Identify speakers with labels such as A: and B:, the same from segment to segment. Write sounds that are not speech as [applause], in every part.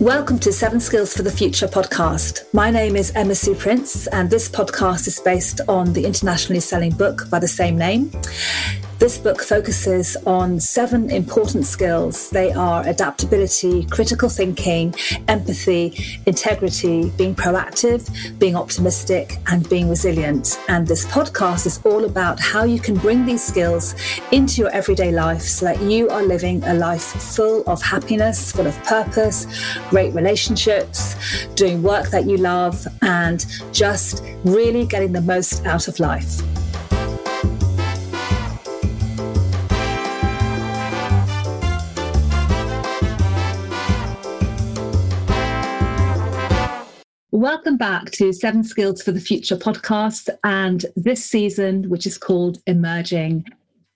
A: Welcome to Seven Skills for the Future podcast. My name is Emma Sue Prince, and this podcast is based on the internationally selling book by the same name. This book focuses on seven important skills. They are adaptability, critical thinking, empathy, integrity, being proactive, being optimistic, and being resilient. And this podcast is all about how you can bring these skills into your everyday life so that you are living a life full of happiness, full of purpose, great relationships, doing work that you love, and just really getting the most out of life. Welcome back to Seven Skills for the Future podcast and this season, which is called Emerging.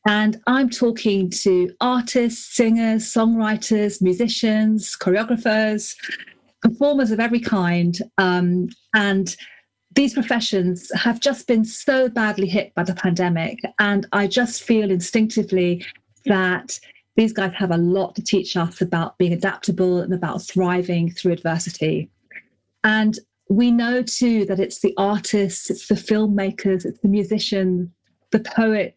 A: And I'm talking to artists, singers, songwriters, musicians, choreographers, performers of every kind. Um, and these professions have just been so badly hit by the pandemic. And I just feel instinctively that these guys have a lot to teach us about being adaptable and about thriving through adversity. And we know too that it's the artists, it's the filmmakers, it's the musicians, the poets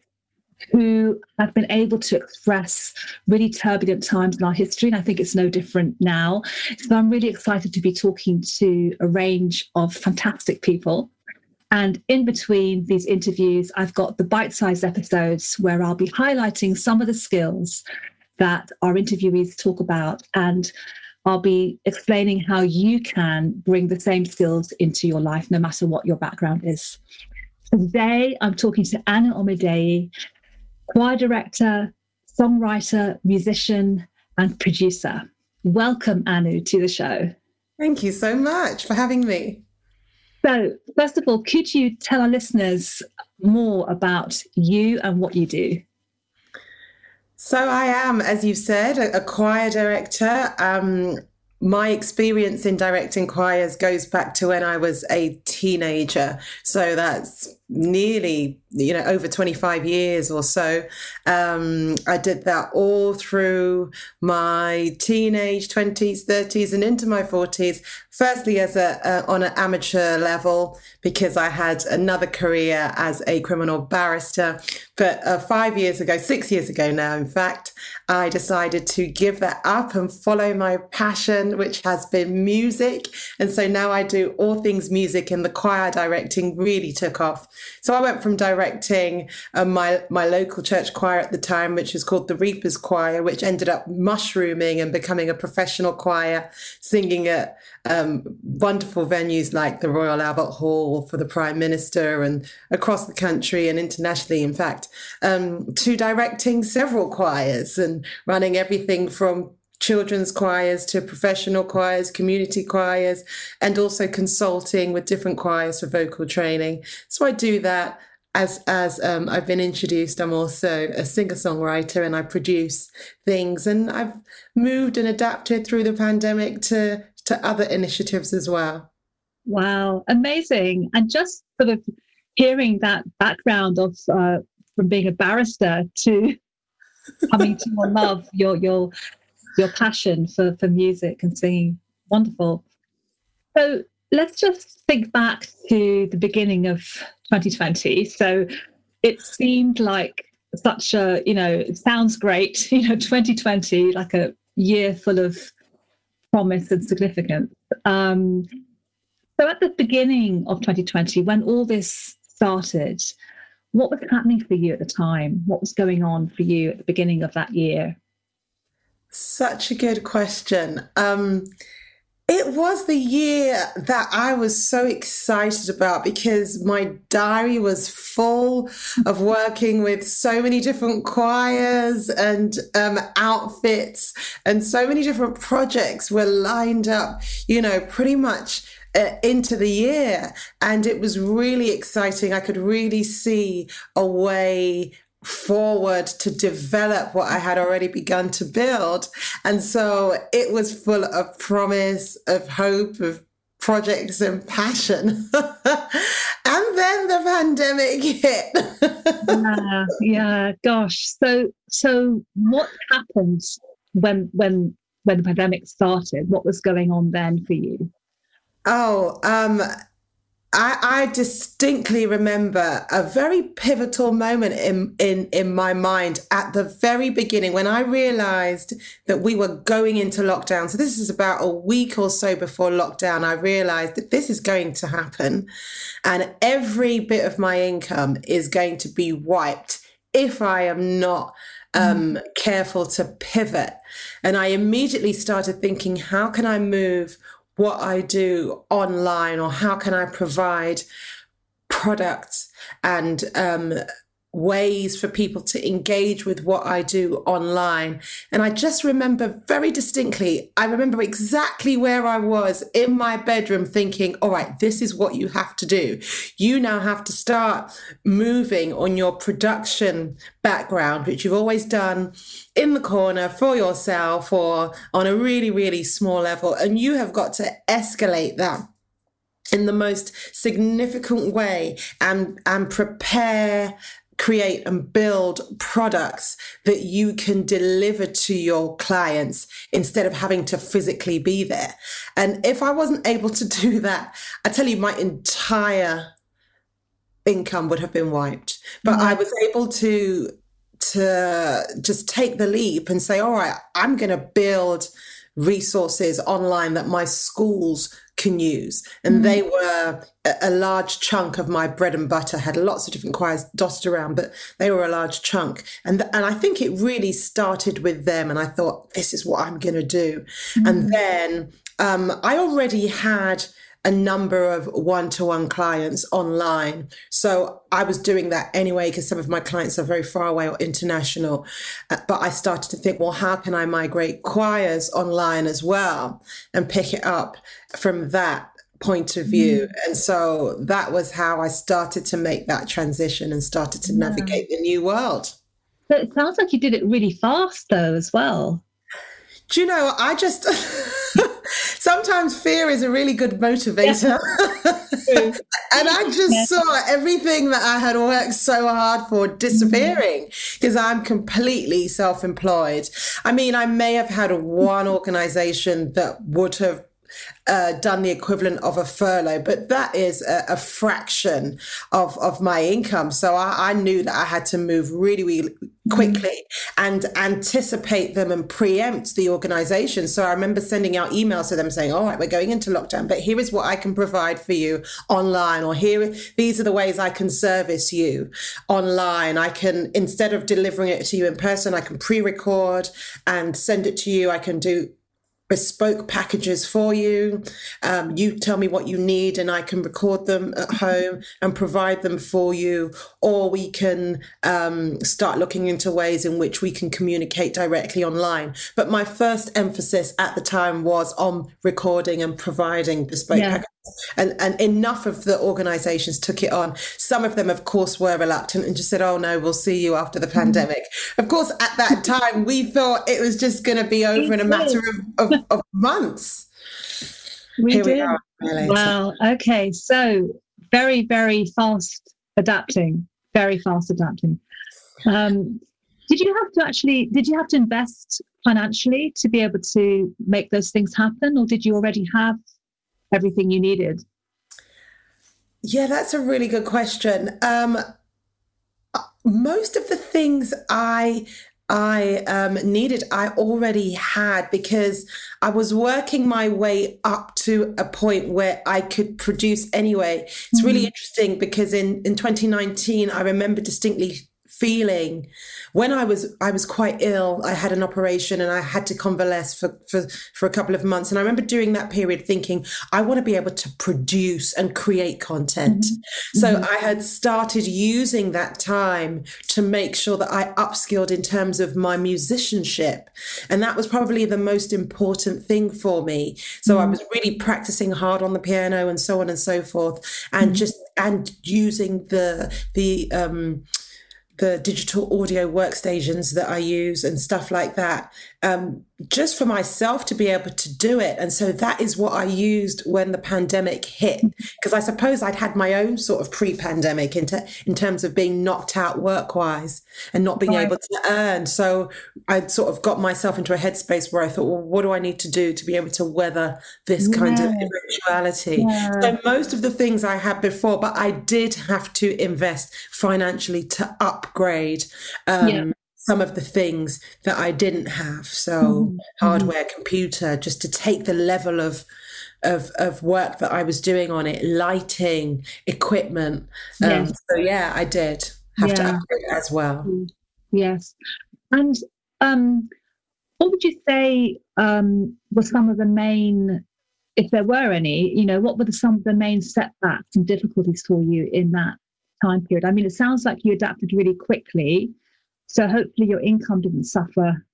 A: who have been able to express really turbulent times in our history. And I think it's no different now. So I'm really excited to be talking to a range of fantastic people. And in between these interviews, I've got the bite sized episodes where I'll be highlighting some of the skills that our interviewees talk about and I'll be explaining how you can bring the same skills into your life, no matter what your background is. Today, I'm talking to Anu Omideyi, choir director, songwriter, musician, and producer. Welcome, Anu, to the show.
B: Thank you so much for having me.
A: So, first of all, could you tell our listeners more about you and what you do?
B: So I am, as you've said, a, a choir director. Um, my experience in directing choirs goes back to when I was a teenager. So that's nearly, you know, over 25 years or so. Um, I did that all through my teenage 20s, 30s, and into my 40s. Firstly, as a, on an amateur level, because I had another career as a criminal barrister. But uh, five years ago, six years ago now, in fact, I decided to give that up and follow my passion, which has been music. And so now I do all things music, and the choir directing really took off. So I went from directing um, my my local church choir at the time, which was called the Reapers Choir, which ended up mushrooming and becoming a professional choir, singing at um, wonderful venues like the Royal Albert Hall for the Prime Minister and across the country and internationally, in fact, um, to directing several choirs and running everything from children's choirs to professional choirs, community choirs, and also consulting with different choirs for vocal training. So I do that. As, as um, I've been introduced, I'm also a singer songwriter and I produce things. And I've moved and adapted through the pandemic to, to other initiatives as well.
A: Wow, amazing. And just sort of hearing that background of uh, from being a barrister to [laughs] coming to your love, your your your passion for, for music and singing. Wonderful. So let's just think back to the beginning of 2020. So it seemed like such a, you know, it sounds great, [laughs] you know, 2020, like a year full of promise and significance. Um, so at the beginning of 2020, when all this started, what was happening for you at the time? What was going on for you at the beginning of that year?
B: Such a good question. Um, it was the year that I was so excited about because my diary was full of working with so many different choirs and um, outfits, and so many different projects were lined up, you know, pretty much uh, into the year. And it was really exciting. I could really see a way forward to develop what I had already begun to build. And so it was full of promise, of hope, of projects and passion. [laughs] and then the pandemic hit.
A: yeah, yeah, gosh. So so what happened when when when the pandemic started? What was going on then for you?
B: Oh, um, I, I, distinctly remember a very pivotal moment in, in, in my mind at the very beginning when I realized that we were going into lockdown. So, this is about a week or so before lockdown. I realized that this is going to happen, and every bit of my income is going to be wiped if I am not um, mm. careful to pivot. And I immediately started thinking, how can I move what I do online or how can I provide products and um, ways for people to engage with what I do online. And I just remember very distinctly, I remember exactly where I was in my bedroom thinking, all right, this is what you have to do. You now have to start moving on your production background, which you've always done in the corner for yourself or on a really, really small level. And you have got to escalate that in the most significant way and and prepare create and build products that you can deliver to your clients instead of having to physically be there. And if I wasn't able to do that, I tell you, my entire income would have been wiped. But mm-hmm. I was able to to just take the leap and say, all right, I'm going to build resources online that my schools can use. And mm. they were a, a, large chunk of my bread and butter, had lots of different choirs dotted around, but they were a large chunk. And, and I think it really started with them. And I thought, this is what I'm going to do. Mm. And then um, I already had a number of one to one clients online. So I was doing that anyway because some of my clients are very far away or international. Uh, but I started to think, well, how can I migrate choirs online as well and pick it up from that point of view? Mm. And so that was how I started to make that transition and started to yeah. navigate the new world.
A: So it sounds like you did it really fast, though, as well.
B: Do you know, I just. [laughs] sometimes fear is a really good motivator. [laughs] and I just saw everything that I had worked so hard for disappearing mm-hmm. because I'm completely self employed. I mean, I may have had one organization that would have uh, done the equivalent of a furlough, but that is a, a fraction of, of my income. So I, I, knew that I had to move really, really quickly and anticipate them and preempt the organization. So I remember sending out emails to them saying, all right, we're going into lockdown, but here is what I can provide for you online, or here, these are the ways I can service you online. I can, instead of delivering it to you in person, I can pre record and send it to you. I can do bespoke packages for you. Um, you tell me what you need, and I can record them at home and provide them for you. Or we can um, start looking into ways in which we can communicate directly online. But my first emphasis at the time was on recording and providing bespoke yeah. packages and and enough of the organizations took it on. Some of them of course were reluctant and just said oh no we'll see you after the mm-hmm. pandemic. Of course at that time we thought it was just going to be over in a matter of, of, [laughs] of months.
A: We Here did. We wow okay so very very fast adapting very fast adapting. Um, did you have to actually did you have to invest financially to be able to make those things happen or did you already have everything you needed?
B: Yeah, that's a really good question. Um, most of the things I I um, needed, I already had because I was working my way up to a point where I could produce anyway. It's mm-hmm. really interesting because in, in 2019, I remember distinctly feeling when I was I was quite ill. I had an operation and I had to convalesce for for for a couple of months. And I remember during that period thinking, I want to be able to produce and create content. Mm-hmm. So mm-hmm. I had started using that time to make sure that I upskilled in terms of my musicianship, and that was probably the most important thing for me. So mm-hmm. I was really practicing hard on the piano and so on and so forth, and mm-hmm. just and using the the um the digital audio workstations that I use and stuff like that um, just for myself to be able to do it. And so that is what I used when the pandemic hit, because I suppose I'd had my own sort of pre-pandemic in, te- in terms of being knocked out work-wise and not being right. able to earn. So I'd sort of got myself into a headspace where I thought, well, what do I need to do to be able to weather this kind of eventuality? So most of the things I had before, but I did have to invest financially to upgrade. Um, yeah some of the things that I didn't have. So mm-hmm. hardware, computer, just to take the level of of of work that I was doing on it, lighting, equipment. Um, yes. So yeah, I did have yeah. to upgrade as well. Mm.
A: Yes, and um, what would you say um, were some of the main, if there were any, you know, what were the, some of the main setbacks and difficulties for you in that time period? I mean, it sounds like you adapted really quickly so hopefully your income didn't suffer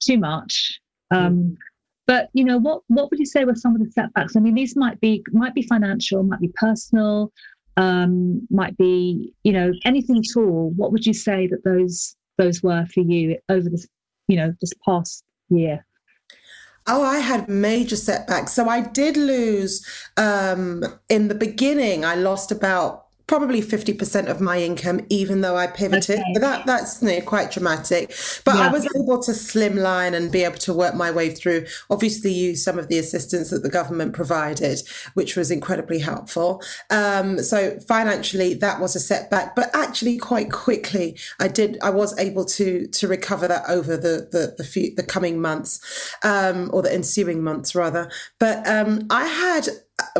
A: too much. Um. But you know, what what would you say were some of the setbacks? I mean, these might be might be financial, might be personal, um, might be you know anything at all. What would you say that those those were for you over this you know this past year?
B: Oh, I had major setbacks. So I did lose um, in the beginning. I lost about probably 50% of my income, even though I pivoted. Okay. That, that's you know, quite dramatic. But yeah. I was able to slimline and be able to work my way through, obviously use some of the assistance that the government provided, which was incredibly helpful. Um, so financially, that was a setback, but actually quite quickly, I did, I was able to, to recover that over the, the, the, few, the coming months, um, or the ensuing months rather. But um, I had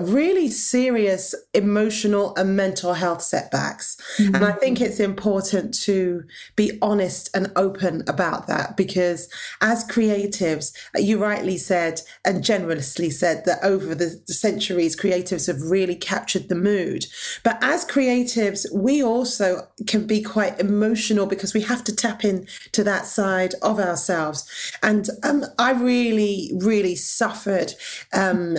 B: really serious emotional and mental health setbacks. Mm-hmm. And I think it's important to be honest and open about that because as creatives, you rightly said and generously said that over the, centuries, creatives have really captured the mood. But as creatives, we also can be quite emotional because we have to tap into that side of ourselves. And um, I really, really suffered. Um,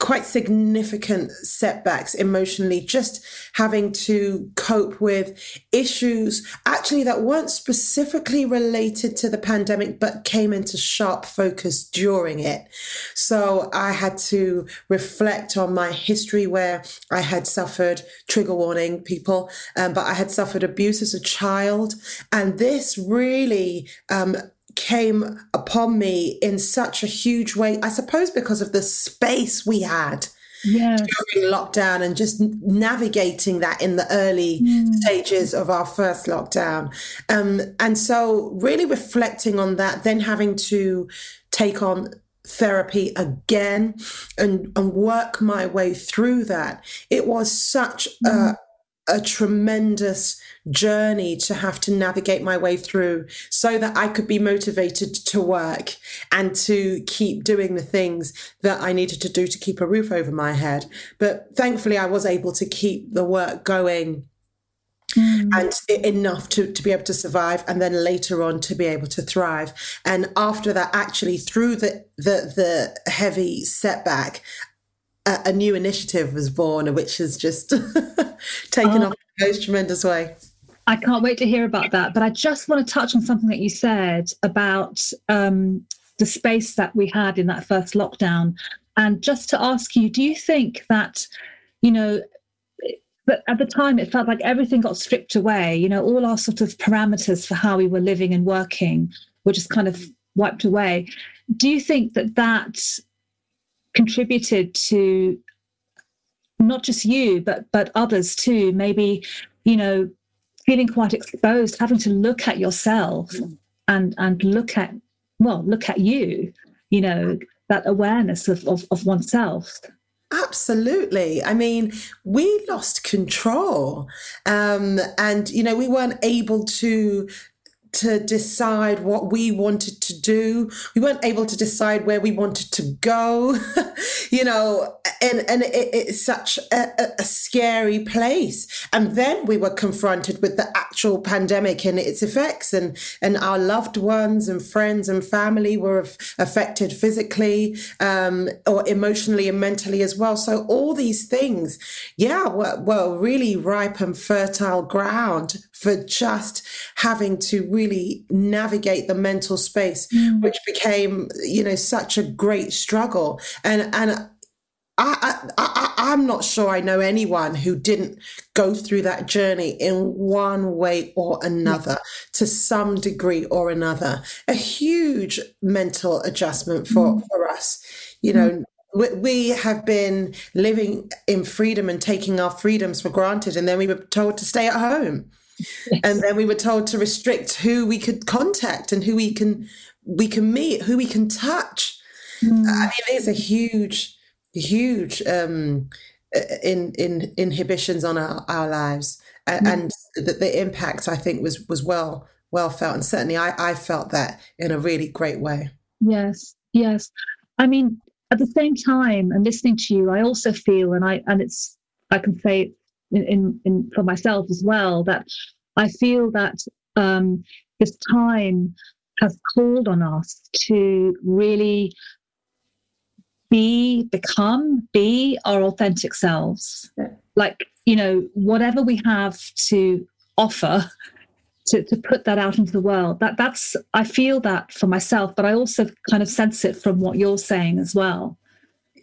B: quite significant setbacks emotionally, just having to cope with issues actually that weren't specifically related to the pandemic, but came into sharp focus during it. So I had to reflect on my history where I had suffered trigger warning people, um, but I had suffered abuse as a child. And this really, um, came upon me in such a huge way. I suppose because of the space we had yeah. during lockdown and just navigating that in the early mm. stages of our first lockdown. Um, and so, really reflecting on that, then having to take on therapy again and, and work my way through that. It was such mm. a a tremendous journey to have to navigate my way through so that I could be motivated to work and to keep doing the things that I needed to do to keep a roof over my head. But thankfully, I was able to keep the work going. Mm. And enough to, to be able to survive, and then later on to be able to thrive. And after that, actually, through the the, the heavy setback, a, a new initiative was born, which has just [laughs] taken oh. off in a most tremendous way.
A: I can't wait to hear about that. But I just want to touch on something that you said about um, the space that we had in that first lockdown. And just to ask you, do you think that, you know, but at the time it felt like everything got stripped away, you know, all our sort of parameters for how we were living and working were just kind of wiped away. Do you think that that contributed to not just you but but others too maybe you know feeling quite exposed having to look at yourself and and look at well look at you you know that awareness of of, of oneself
B: Absolutely. I mean, we lost control. Um, and, you know, we weren't able to to decide what we wanted to do. We weren't able to decide where we wanted to go. [laughs] you know, and and it, it's such a, a, scary place. And then we were confronted with the actual pandemic and its effects, and and our loved ones and friends and family were affected physically, um, or emotionally and mentally as well. So all these things, yeah, were, were really ripe and fertile ground for just having to really navigate the mental space, mm. which became, you know, such a great struggle. And and I, I, I, am not sure I know anyone who didn't go through that journey in one way or another to some degree or another. A huge mental adjustment for, mm. for us. You know, mm. we have been living in freedom and taking our freedoms for granted, and then we were told to stay at home. Yes. [laughs] And then we were told to restrict who we could contact and who we can we can meet, who we can touch. Mm. I mean, it's a huge huge um, in in inhibitions on our, our lives, and, mm. and the, the impact I think was was well well felt, and certainly I I felt that in a really great way.
A: Yes, yes. I mean, at the same time, and listening to you, I also feel, and I and it's I can say in in, in for myself as well that I feel that um, this time has called on us to really be, become, be our authentic selves. Yeah. Like, you know, whatever we have to offer, [laughs] to, to put that out into the world. That that's I feel that for myself, but I also kind of sense it from what you're saying as well.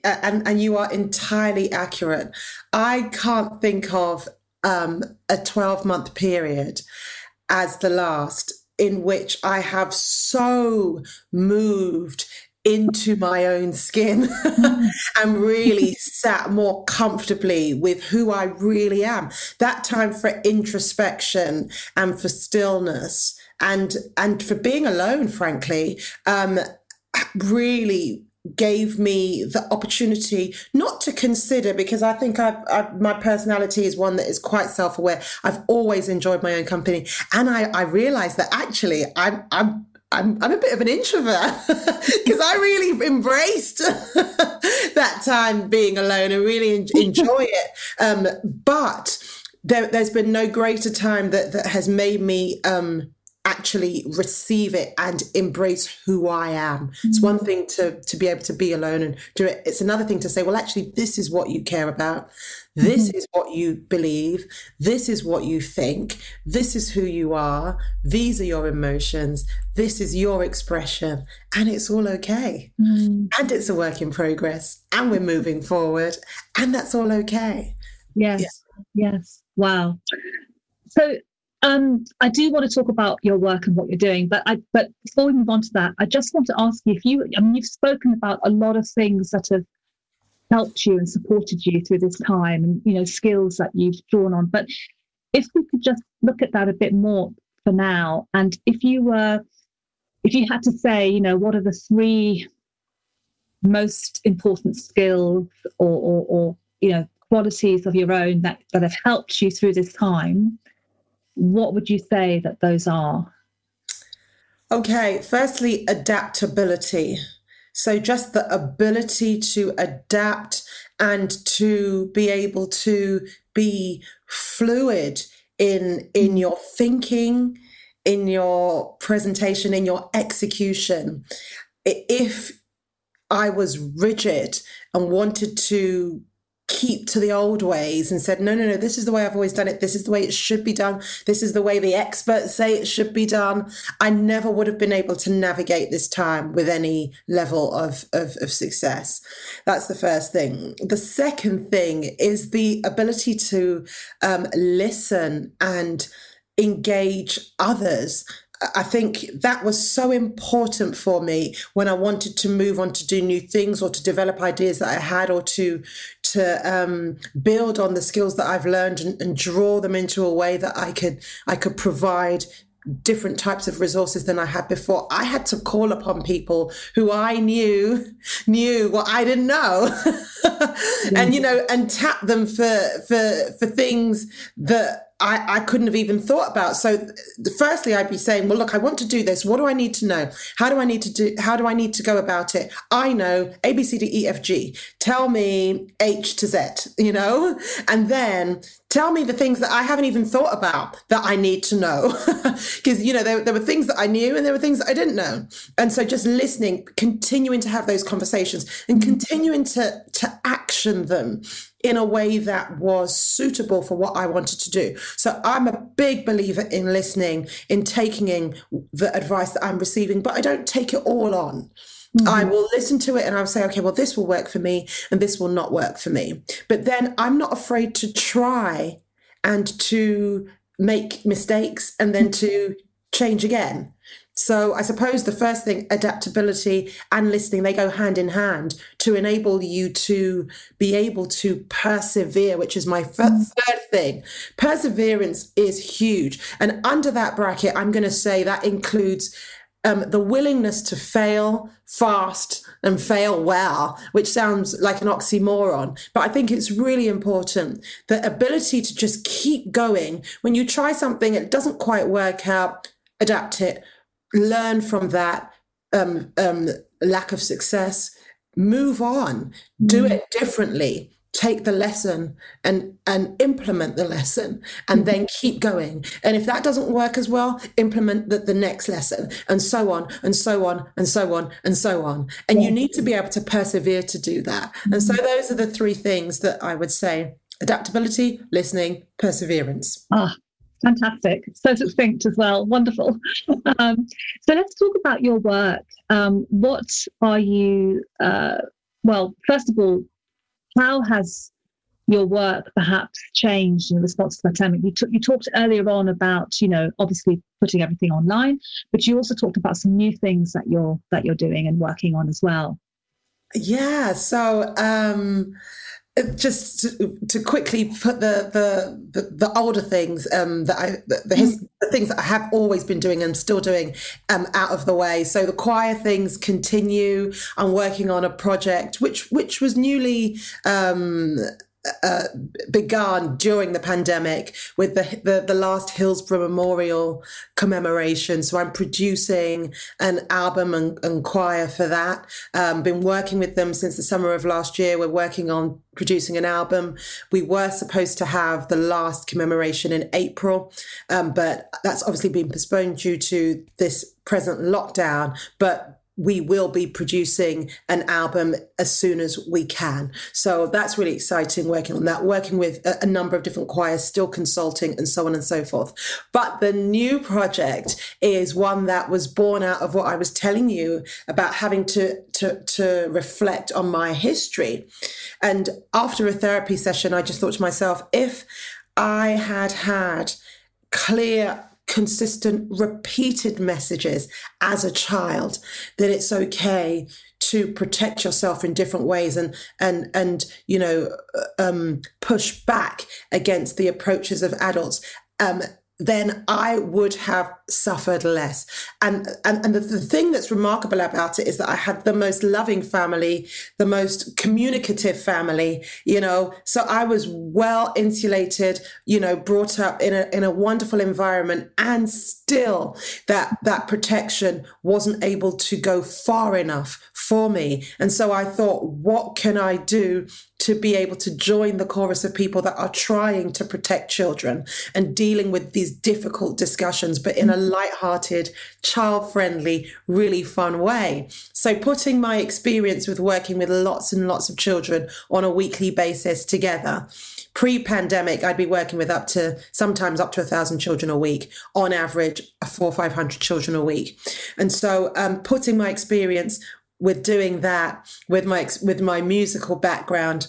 B: And and you are entirely accurate. I can't think of um, a 12 month period as the last in which I have so moved into my own skin mm. [laughs] and really sat more comfortably with who I really am. That time for introspection and for stillness and and for being alone, frankly, um, really gave me the opportunity not to consider because I think I've, I've, my personality is one that is quite self-aware. I've always enjoyed my own company, and I, I realized that actually I'm I'm I'm, I'm a bit of an introvert [laughs] because I really embraced [laughs] that time being alone and really en- [laughs] enjoy it. Um, but there, has been no greater time that, that has made me um, actually receive it and embrace who I am. Mm-hmm. It's one thing to to be able to be alone and do it. It's another thing to say, well, actually, this is what you care about. This mm-hmm. is what you believe. This is what you think. This is who you are. These are your emotions. This is your expression. And it's all okay. Mm. And it's a work in progress. And we're moving forward. And that's all okay.
A: Yes. Yeah. Yes. Wow. So um, I do want to talk about your work and what you're doing, but I but before we move on to that, I just want to ask you if you I mean you've spoken about a lot of things that have helped you and supported you through this time and you know skills that you've drawn on. But if we could just look at that a bit more for now, and if you were if you had to say, you know, what are the three most important skills or, or, or you know qualities of your own that, that have helped you through this time what would you say that those are?
B: Okay, firstly, adaptability. So, just the ability to adapt and to be able to be fluid in in mm. your thinking, in your presentation, in your execution. If I was rigid and wanted to keep to the old ways and said, no, no, no, this is the way I've always done it. This is the way it should be done. This is the way the experts say it should be done. I never would have been able to navigate this time with any level of, of, of success. That's the first thing. The second thing is the ability to um, listen and engage others I think that was so important for me when I wanted to move on to do new things or to develop ideas that I had or to to um, build on the skills that I've learned and, and draw them into a way that I could I could provide different types of resources than I had before. I had to call upon people who I knew knew what I didn't know, [laughs] and you know, and tap them for for for things that I, I couldn't have even thought about. So, firstly, I'd be saying, well, look, I want to do this. What do I need to know? How do I need to do? How do I need to go about it? I know A, B, C, D, E, F, G. Tell me H to Z, you know, and then tell me the things that I haven't even thought about that I need to know. [laughs] Because, you know, there, there were things that I knew and there were things that I didn't know. And so just listening, continuing to have those conversations and mm-hmm. continuing to, to action them in a way that was suitable for what I wanted to do. So I'm a big believer in listening, in taking in the advice that I'm receiving, but I don't take it all on. Mm-hmm. I will listen to it and I'll say, okay, well, this will work for me and this will not work for me. But then I'm not afraid to try and to make mistakes and then to change again. So I suppose the first thing, adaptability and listening, they go hand in hand to enable you to be able to persevere, which is my mm. third thing. Perseverance is huge. And under that bracket, I'm going to say that includes um, the willingness to fail fast and fail well, which sounds like an oxymoron, but I think it's really important. The ability to just keep going when you try something, it doesn't quite work out, adapt it, learn from that um, um, lack of success, move on, do mm. it differently take the lesson and and implement the lesson and then mm-hmm. keep going and if that doesn't work as well implement the, the next lesson and so on and so on and so on and so on and you need to be able to persevere to do that and so mm-hmm. those are the three things that i would say adaptability listening perseverance
A: ah fantastic so succinct as well wonderful [laughs] um, so let's talk about your work um, what are you uh, well first of all how has your work perhaps changed in response to the pandemic? You, t- you talked earlier on about, you know, obviously putting everything online, but you also talked about some new things that you're that you're doing and working on as well.
B: Yeah. So um, just to, to, quickly put the the the, the older things um, that I the, the, his, mm. the, things that I have always been doing and still doing um, out of the way. So the choir things continue. I'm working on a project which which was newly um, uh, begun during the pandemic with the, the, the last Hillsborough Memorial commemoration. So I'm producing an album and, and choir for that. Um, been working with them since the summer of last year. We're working on producing an album. We were supposed to have the last commemoration in April, um, but that's obviously been postponed due to this present lockdown. But we will be producing an album as soon as we can. So that's really exciting working on that, working with a, a, number of different choirs, still consulting and so on and so forth. But the new project is one that was born out of what I was telling you about having to, to, to reflect on my history. And after a therapy session, I just thought to myself, if I had had clear consistent, repeated messages as a child that it's okay to protect yourself in different ways and and and you know um, push back against the approaches of adults um, then I would have suffered less. And and, and the, the, thing that's remarkable about it is that I had the most loving family, the most communicative family, you know. So I was well insulated, you know, brought up in a in a wonderful environment, and still that that protection wasn't able to go far enough for me. And so I thought, what can I do to be able to join the chorus of people that are trying to protect children and dealing with these difficult discussions, but in a light-hearted, child-friendly, really fun way. So putting my experience with working with lots and lots of children on a weekly basis together. Pre-pandemic, I'd be working with up to sometimes up to a thousand children a week, on average, four or five hundred children a week. And so, um, putting my experience with doing that with my with my musical background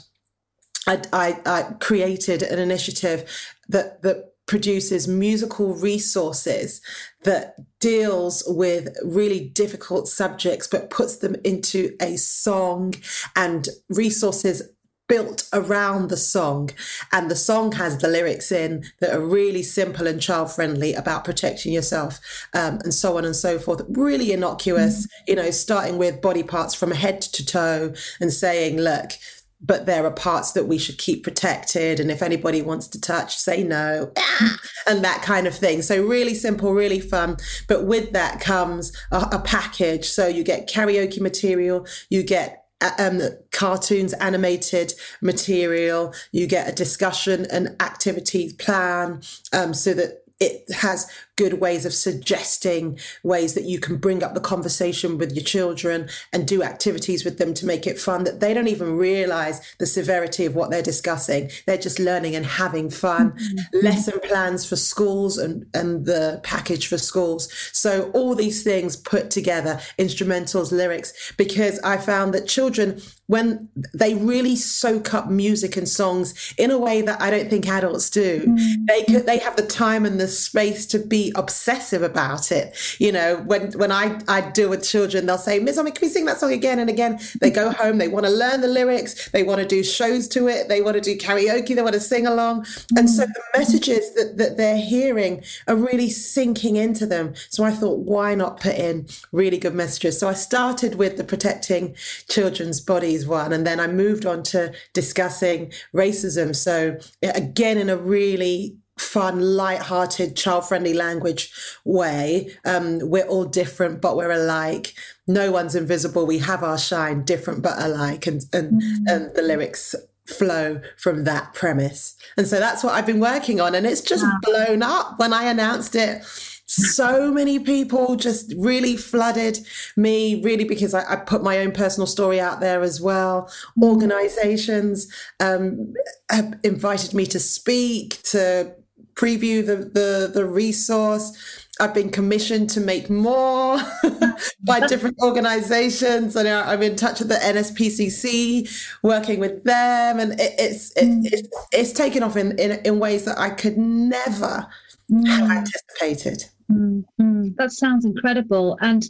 B: I, I, I created an initiative that that produces musical resources that deals with really difficult subjects but puts them into a song and resources built around the song and the song has the lyrics in that are really simple and child friendly about protecting yourself um, and so on and so forth really innocuous mm-hmm. you know starting with body parts from head to toe and saying look but there are parts that we should keep protected. And if anybody wants to touch, say no, [laughs] and that kind of thing. So, really simple, really fun. But with that comes a, a package. So, you get karaoke material, you get uh, um, cartoons, animated material. You get a discussion and activities plan um, so that it has good ways of suggesting ways that you can bring up the conversation with your children and do activities with them to make it fun that they don't even realize the severity of what they're discussing. They're just learning and having fun. Mm-hmm. Lesson plans for schools and, and the package for schools. So all these things put together, instrumentals, lyrics, because I found that children, when they really soak up music and songs in a way that I don't think adults do, mm-hmm. they could, they have the time and the space to be obsessive about it. You know, when when I I do with children, they'll say, "Miss Omi, can we sing that song again and again?" They go home, they want to learn the lyrics, they want to do shows to it, they want to do karaoke, they want to sing along, and so the messages that that they're hearing are really sinking into them. So I thought, why not put in really good messages? So I started with the protecting children's bodies one, and then I moved on to discussing racism. So again, in a really fun, light-hearted, child-friendly language way. Um, we're all different, but we're alike. No one's invisible. We have our shine, different but alike, and and, mm-hmm. and the lyrics flow from that premise. And so that's what I've been working on, and it's just wow. blown up when I announced it. So many people just really flooded me, really, because I, I put my own personal story out there as well. Mm-hmm. Organizations um, have invited me to speak, to preview the, the, the resource. I've been commissioned to make more [laughs] by [laughs] different organizations. And I'm in touch with the NSPCC, working with them. And it, it's, it, mm. it's, it's taken off in, in, in ways that I could never mm. have anticipated.
A: Mm-hmm. That sounds incredible. And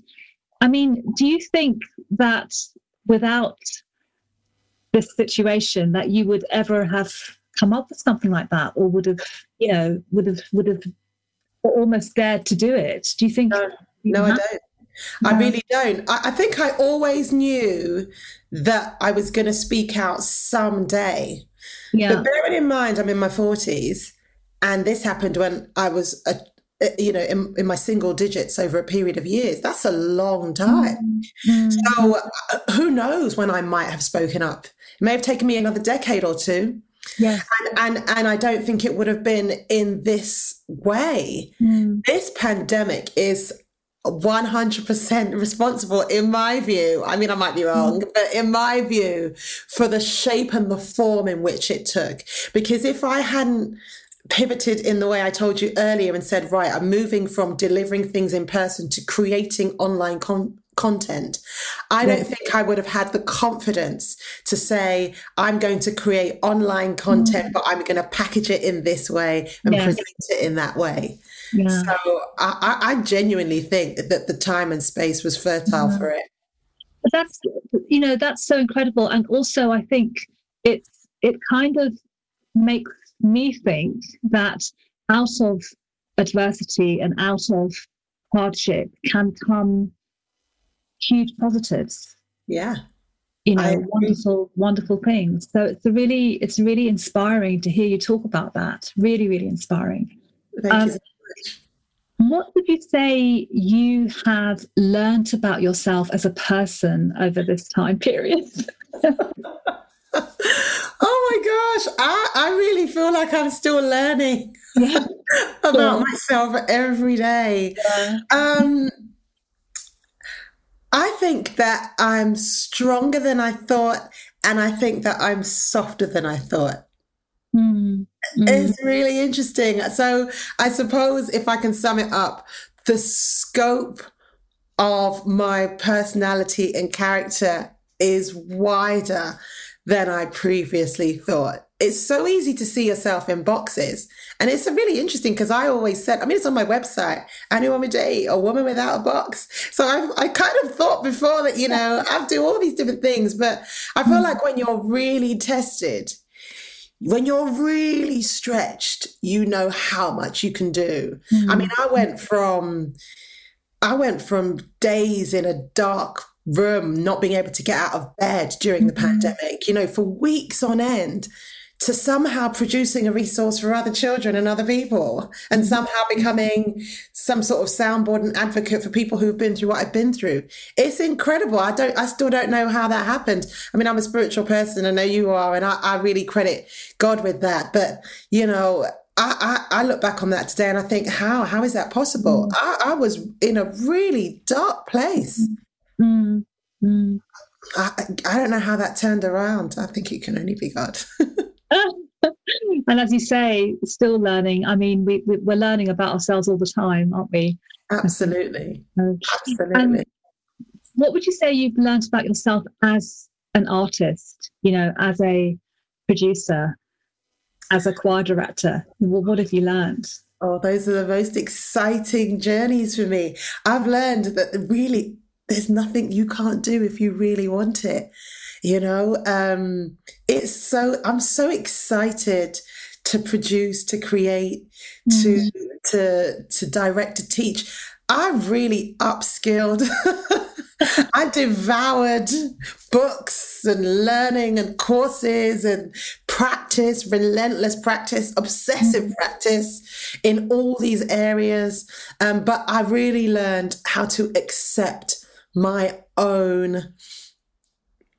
A: I mean, do you think that without this situation that you would ever have come up with something like that or would have you know would have would have almost dared to do it do you think
B: no, no i don't no. I really don't. I, I, think I always knew that I was going to speak out someday. Yeah. But bearing in mind, I'm in my 40s, and this happened when I was, a, you know, in, in, my single digits over a period of years. That's a long time. Mm-hmm. So uh, who knows when I might have spoken up? It may have taken me another decade or two.
A: Yeah.
B: And, and and I don't think it would have been in this way. Mm. This pandemic is 100% responsible in my view. I mean, I might be wrong, mm. but in my view, for the shape and the form in which it took. Because if I hadn't pivoted in the way I told you earlier and said, right, I'm moving from delivering things in person to creating online con- content. I don't think I would have had the confidence to say, I'm going to create online content, mm. but I'm going to package it in this way and yes. present it in that way. Yeah. So I, I, genuinely think that the time and space was fertile yeah. for it.
A: That's, you know, that's so incredible. And also, I think it's, it kind of makes me think that out of adversity and out of hardship can come huge positives.
B: Yeah.
A: You know, wonderful, wonderful things. So it's a really, it's really inspiring to hear you talk about that. Really, really inspiring.
B: Thank um, you so.
A: What would you say you have learned about yourself as a person over this time period? [laughs]
B: oh my gosh, I, I really feel like I'm still learning yeah. [laughs] about myself every day. Yeah. Um, I think that I'm stronger than I thought, and I think that I'm softer than I thought. Mm, mm. It's really interesting. So, I suppose if I can sum it up, the scope of my personality and character is wider than I previously thought. It's so easy to see yourself in boxes. And it's really interesting because I always said, I mean, it's on my website, Anu Omideyi, a woman without a box. So I've, I kind of thought before that, you know, I do all these different things, but I feel like when you're really tested, when you're really stretched, you know how much you can do. Mm-hmm. I mean, I went from, I went from days in a dark room, not being able to get out of bed during the mm-hmm. pandemic, you know, for weeks on end, to somehow producing a resource for other children and other people, and mm-hmm. somehow becoming some sort of soundboard and advocate for people who've been through what I've been through. It's incredible. I don't, I still don't know how that happened. I mean, I'm a spiritual person. I know you are, and I, I really credit God with that. But you know, I, I, I, look back on that today and I think, how how is that possible? Mm. I, I, was in a really dark place. Mm. Mm. I, I don't know how that turned around. I think it can only be God. [laughs]
A: and as you say, still learning. I mean, we, we, are learning about ourselves all the time, aren't we?
B: Absolutely. Absolutely.
A: What would you say you've learned about yourself as an artist, you know, as a producer? as a choir director? What, what have you learned?
B: Oh, those are the most exciting journeys for me. I've learned that really there's nothing you can't do if you really want it. You know, um, it's so, I'm so excited to produce, to create, to, to, to direct, to teach. I've really upskilled [laughs] I devoured books and learning and courses and practice, relentless practice, obsessive mm. practice in all these areas. Um, but I really learned how to accept my own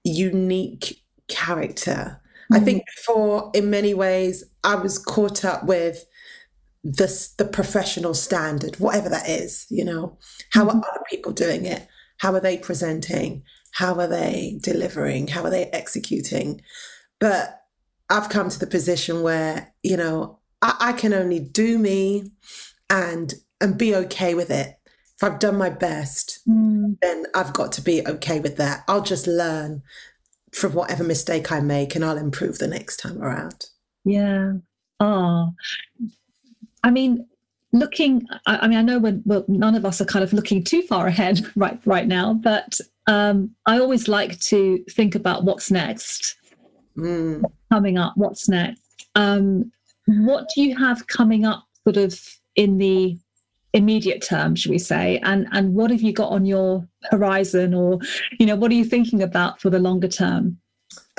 B: unique character. Mm. I think before, in many ways, I was caught up with the, the professional standard, whatever that is, you know, how mm-hmm. are other people doing it? How are they presenting? How are they delivering? How are they executing? But I've come to the position where, you know, I, I can only do me and and be okay with it. If I've done my best, mm. then I've got to be okay with that. I'll just learn from whatever mistake I make and I'll improve the next time around.
A: Yeah. Oh, I mean, looking I, I, mean i know when well none of us are kind of looking too far ahead [laughs] right right now but um, i always like to think about what's next mm. coming up what's next um, what do you have coming up sort of in the immediate term should we say and and what have you got on your horizon or you know what are you thinking about for the longer term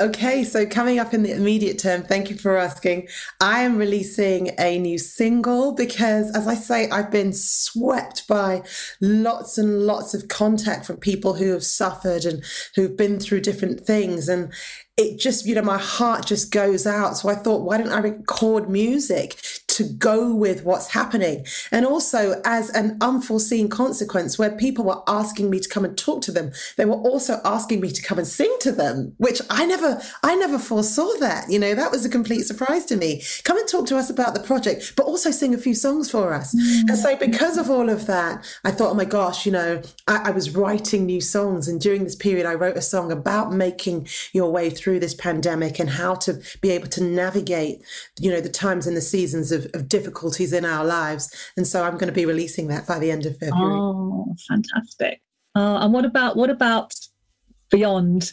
B: Okay, so coming up in the immediate term, thank you for asking. I am releasing a new single because, as I say, I've been swept by lots and lots of contact from people who have suffered and who've been through different things. And it just, you know, my heart just goes out. So I thought, why don't I record music to go with what's happening? And also, as an unforeseen consequence, where people were asking me to come and talk to them, they were also asking me to come and sing to them, which I never, I never foresaw that. You know, that was a complete surprise to me. Come and talk to us about the project, but also sing a few songs for us. Mm. And so, because of all of that, I thought, oh my gosh, you know, I, I was writing new songs. And during this period, I wrote a song about making your way through this pandemic and how to be able to navigate, you know, the times and the seasons of, of difficulties in our lives. And so I'm going to be releasing that by the end of February.
A: Oh, fantastic. Uh, and what about what about beyond?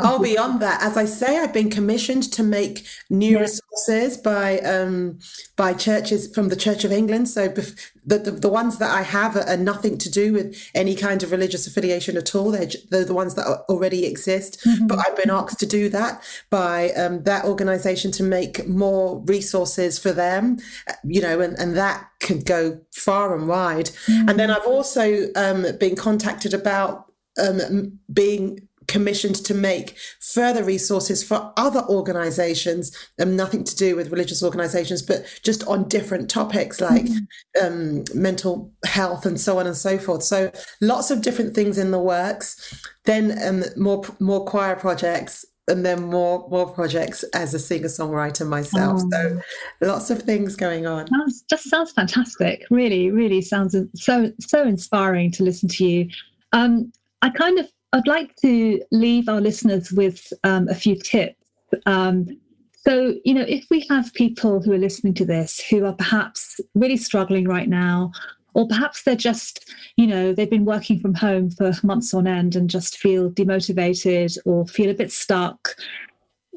B: oh, beyond that, as I say, I've been commissioned to make new resources by um, by churches from the Church of England. So the, the, the ones that I have are, nothing to do with any kind of religious affiliation at all. They're, they're the ones that already exist. Mm-hmm. But I've been asked to do that by um, that organisation to make more resources for them. You know, and, and that could go far and wide. Mm-hmm. And then I've also um, been contacted about um, being commissioned to make further resources for other organizations um, nothing to do with religious organizations but just on different topics like mm-hmm. um, mental health and so on and so forth so lots of different things in the works then um, more more choir projects and then more more projects as a singer songwriter myself. Oh. So lots of things going on.
A: That just sounds fantastic. Really, really sounds so so inspiring to listen to you. Um, I kind of I'd like to leave our listeners with um, a few tips. Um, so, you know, if we have people who are listening to this who are perhaps really struggling right now, or perhaps they're just, you know, they've been working from home for months on end and just feel demotivated or feel a bit stuck,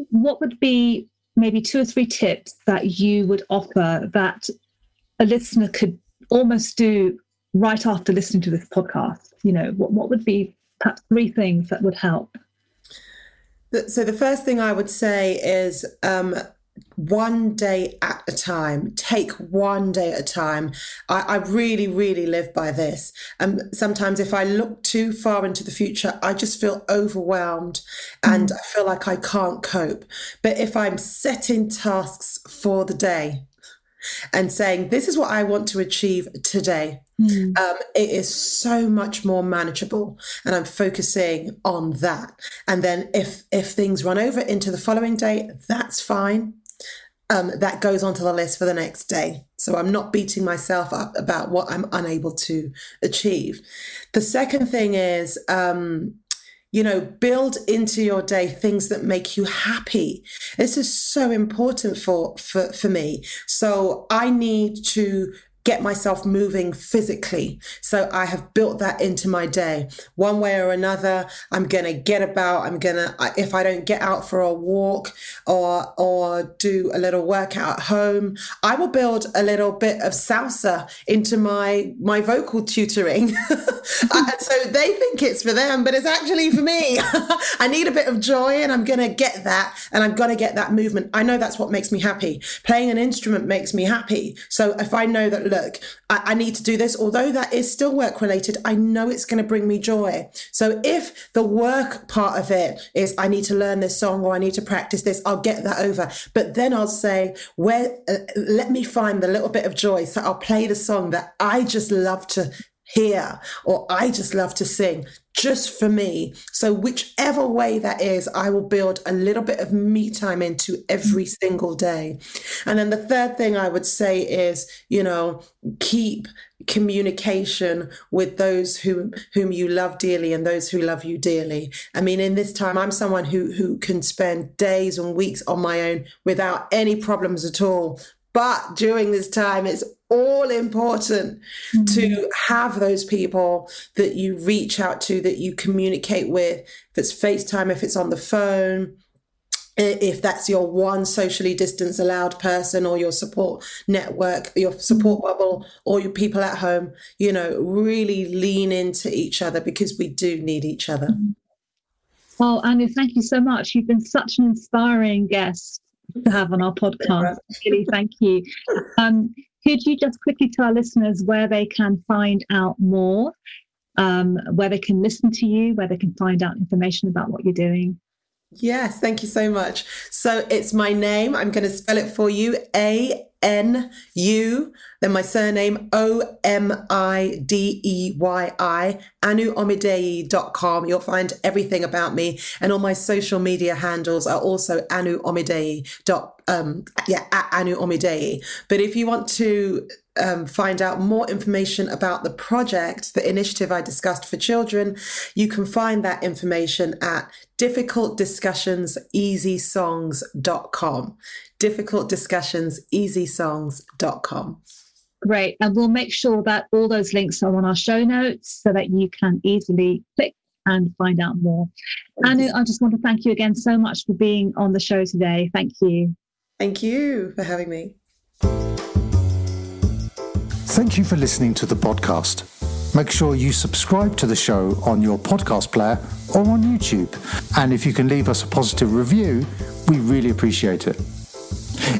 A: what would be maybe two or three tips that you would offer that a listener could almost do right after listening to this podcast? You know, what, what would be perhaps three things that would help.
B: So the first thing I would say is um, one day at a time take one day at a time I, I, really really live by this and um, sometimes if i look too far into the future i just feel overwhelmed and mm. i feel like i can't cope but if i'm setting tasks for the day and saying this is what i want to achieve today mm. um, it is so much more manageable and i'm focusing on that and then if if things run over into the following day that's fine um, that goes onto the list for the next day. So I'm not beating myself up about what I'm unable to achieve. The second thing is, um, you know, build into your day things that make you happy. This is so important for, for, for me. So I need to get myself moving physically. So I have built that into my day. One way or another, I'm going to get about. I'm going to if I don't get out for a walk or or do a little workout at home, I will build a little bit of salsa into my my vocal tutoring. [laughs] so they think it's for them, but it's actually for me. [laughs] I need a bit of joy and I'm going to get that and I'm going to get that movement. I know that's what makes me happy. Playing an instrument makes me happy. So if I know that look, I, I need to do this, although that is still work related, I know it's going to bring me joy. So if the work part of it is I need to learn this song or I need to practice this, I'll get that over. But then I'll say, where, uh, let me find the little bit of joy. So I'll play the song that I just love to hear or I just love to sing just for me. So, whichever way that is, I will build a little bit of me time into every single day. And then the third thing I would say is, you know, keep communication with those who whom you love dearly and those who love you dearly. I mean, in this time, I'm someone who who can spend days and weeks on my own without any problems at all. But during this time, it's all important mm-hmm. to have those people that you reach out to, that you communicate with. If it's FaceTime, if it's on the phone, if that's your one socially distance allowed person or your support network, your support mm-hmm. bubble, or your people at home, you know, really lean into each other because we do need each other. Mm-hmm.
A: Well, Anu, thank you so much. You've been such an inspiring guest to have on our podcast. really, thank you. Um, [laughs] could you just quickly tell our listeners where they can find out more, um, where they can listen to you, where they can find out information about what you're doing?
B: Yes, thank you so much. So it's my name. I'm going to spell it for you A N U, then my surname O M I D E Y I, anuomideyi.com. You'll find everything about me, and all my social media handles are also anuomideyi. Um, yeah, at anuomideyi. But if you want to um, find out more information about the project, the initiative I discussed for children, you can find that information at difficultdiscussionseasysongs.com. Difficultdiscussionseasysongs.com.
A: Great. And we'll make sure that all those links are on our show notes so that you can easily click and find out more. Anu, I just want to thank you again so much for being on the show today. Thank you.
B: Thank you for having me.
C: Thank you for listening to the podcast. Make sure you subscribe to the show on your podcast player or on YouTube. And if you can leave us a positive review, we really appreciate it.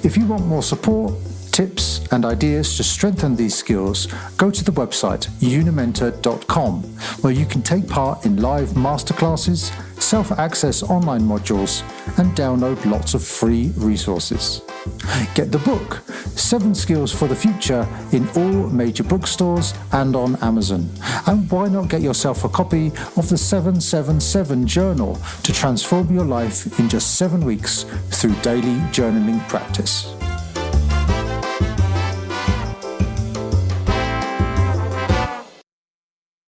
C: If you want more support, tips, and ideas to strengthen these skills, go to the website unimentor.com, where you can take part in live masterclasses, self access online modules, and download lots of free resources. Get the book, Seven Skills for the Future, in all major bookstores and on Amazon. And why not get yourself a copy of the 777 Journal to transform your life in just seven weeks through daily journaling practice?